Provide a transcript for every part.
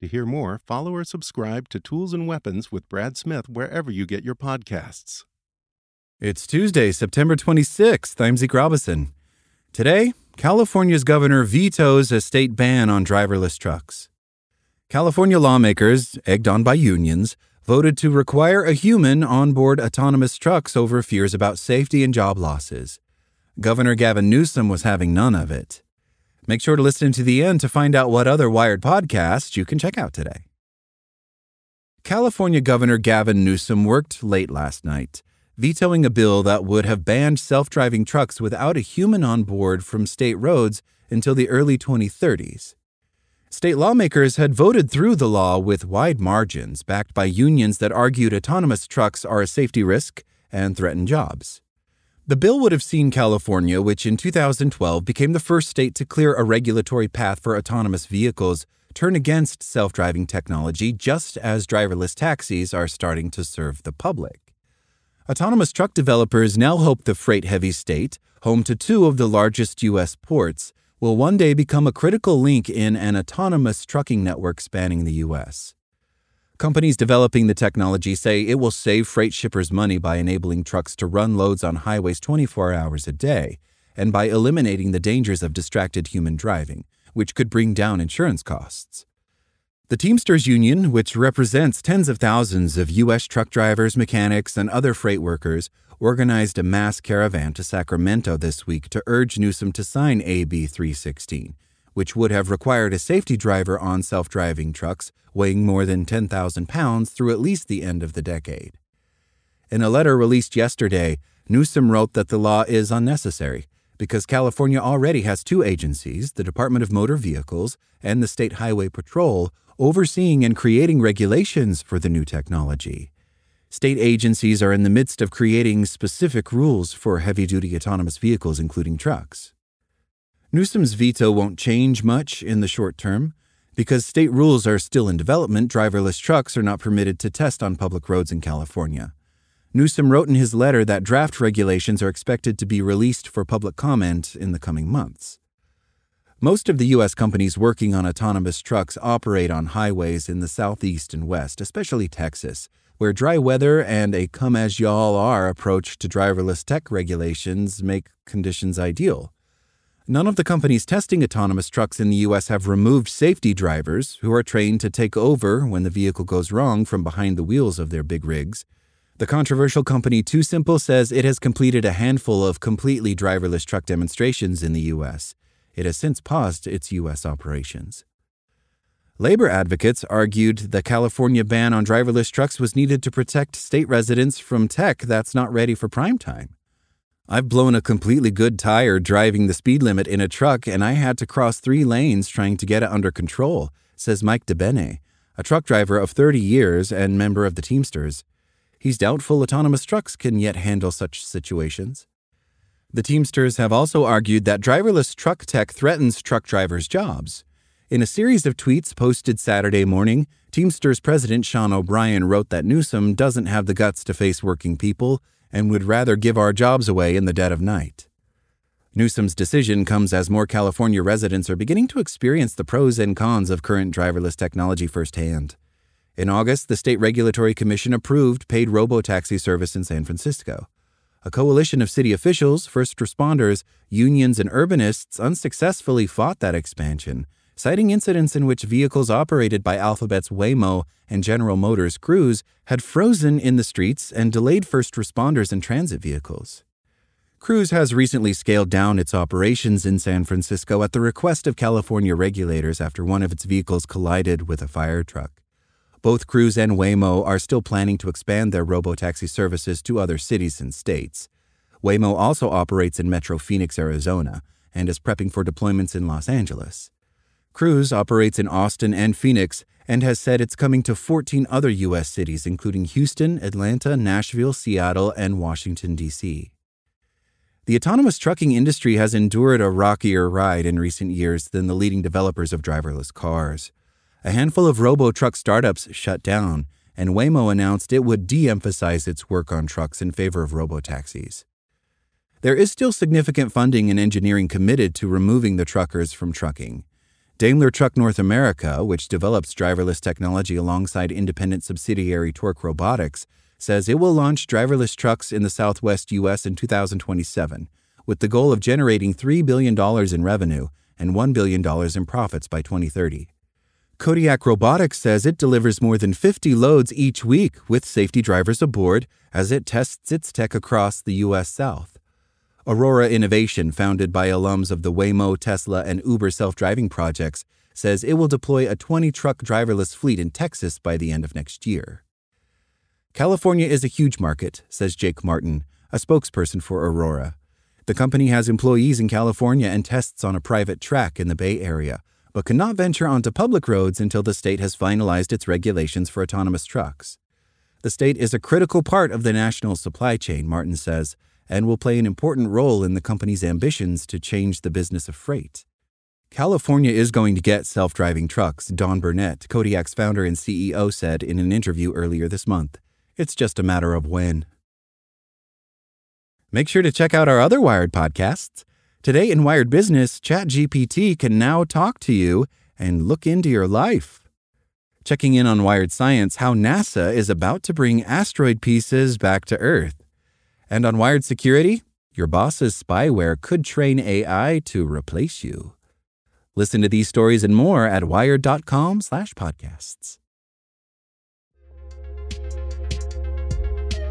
To hear more, follow or subscribe to Tools and Weapons with Brad Smith wherever you get your podcasts. It's Tuesday, September 26th. I'm Zeke Robison. Today, California's governor vetoes a state ban on driverless trucks. California lawmakers, egged on by unions, voted to require a human on board autonomous trucks over fears about safety and job losses. Governor Gavin Newsom was having none of it. Make sure to listen to the end to find out what other Wired podcasts you can check out today. California Governor Gavin Newsom worked late last night vetoing a bill that would have banned self driving trucks without a human on board from state roads until the early 2030s. State lawmakers had voted through the law with wide margins, backed by unions that argued autonomous trucks are a safety risk and threaten jobs. The bill would have seen California, which in 2012 became the first state to clear a regulatory path for autonomous vehicles, turn against self driving technology just as driverless taxis are starting to serve the public. Autonomous truck developers now hope the freight heavy state, home to two of the largest U.S. ports, will one day become a critical link in an autonomous trucking network spanning the U.S. Companies developing the technology say it will save freight shippers money by enabling trucks to run loads on highways 24 hours a day and by eliminating the dangers of distracted human driving, which could bring down insurance costs. The Teamsters Union, which represents tens of thousands of U.S. truck drivers, mechanics, and other freight workers, organized a mass caravan to Sacramento this week to urge Newsom to sign AB 316, which would have required a safety driver on self driving trucks weighing more than 10,000 pounds through at least the end of the decade. In a letter released yesterday, Newsom wrote that the law is unnecessary because California already has two agencies, the Department of Motor Vehicles and the State Highway Patrol, overseeing and creating regulations for the new technology. State agencies are in the midst of creating specific rules for heavy duty autonomous vehicles, including trucks. Newsom's veto won't change much in the short term. Because state rules are still in development, driverless trucks are not permitted to test on public roads in California. Newsom wrote in his letter that draft regulations are expected to be released for public comment in the coming months. Most of the U.S. companies working on autonomous trucks operate on highways in the southeast and west, especially Texas, where dry weather and a come as y'all are approach to driverless tech regulations make conditions ideal. None of the companies testing autonomous trucks in the U.S. have removed safety drivers who are trained to take over when the vehicle goes wrong from behind the wheels of their big rigs. The controversial company TuSimple says it has completed a handful of completely driverless truck demonstrations in the U.S. It has since paused its U.S. operations. Labor advocates argued the California ban on driverless trucks was needed to protect state residents from tech that's not ready for prime time. I've blown a completely good tire driving the speed limit in a truck, and I had to cross three lanes trying to get it under control, says Mike DeBene, a truck driver of 30 years and member of the Teamsters. He's doubtful autonomous trucks can yet handle such situations. The Teamsters have also argued that driverless truck tech threatens truck drivers' jobs. In a series of tweets posted Saturday morning, Teamsters President Sean O'Brien wrote that Newsom doesn't have the guts to face working people and would rather give our jobs away in the dead of night. Newsom's decision comes as more California residents are beginning to experience the pros and cons of current driverless technology firsthand. In August, the State Regulatory Commission approved paid robotaxi service in San Francisco. A coalition of city officials, first responders, unions, and urbanists unsuccessfully fought that expansion, citing incidents in which vehicles operated by Alphabet's Waymo and General Motors Cruise had frozen in the streets and delayed first responders and transit vehicles. Cruise has recently scaled down its operations in San Francisco at the request of California regulators after one of its vehicles collided with a fire truck. Both Cruise and Waymo are still planning to expand their robotaxi services to other cities and states. Waymo also operates in Metro Phoenix, Arizona, and is prepping for deployments in Los Angeles. Cruise operates in Austin and Phoenix and has said it's coming to 14 other U.S. cities, including Houston, Atlanta, Nashville, Seattle, and Washington, D.C. The autonomous trucking industry has endured a rockier ride in recent years than the leading developers of driverless cars a handful of robo truck startups shut down, and Waymo announced it would de emphasize its work on trucks in favor of robo taxis. There is still significant funding and engineering committed to removing the truckers from trucking. Daimler Truck North America, which develops driverless technology alongside independent subsidiary Torc Robotics, says it will launch driverless trucks in the southwest U.S. in 2027, with the goal of generating $3 billion in revenue and $1 billion in profits by 2030. Kodiak Robotics says it delivers more than 50 loads each week with safety drivers aboard as it tests its tech across the U.S. South. Aurora Innovation, founded by alums of the Waymo, Tesla, and Uber self driving projects, says it will deploy a 20 truck driverless fleet in Texas by the end of next year. California is a huge market, says Jake Martin, a spokesperson for Aurora. The company has employees in California and tests on a private track in the Bay Area, but cannot venture onto public roads until the state has finalized its regulations for autonomous trucks. The state is a critical part of the national supply chain, Martin says, and will play an important role in the company's ambitions to change the business of freight. California is going to get self driving trucks, Don Burnett, Kodiak's founder and CEO, said in an interview earlier this month. It's just a matter of when. Make sure to check out our other Wired podcasts. Today in Wired Business, ChatGPT can now talk to you and look into your life. Checking in on Wired Science, how NASA is about to bring asteroid pieces back to Earth. And on Wired Security, your boss's spyware could train AI to replace you. Listen to these stories and more at wired.com/podcasts.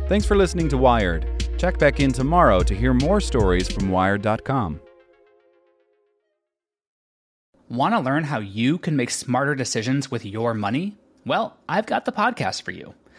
Thanks for listening to Wired. Check back in tomorrow to hear more stories from Wired.com. Want to learn how you can make smarter decisions with your money? Well, I've got the podcast for you.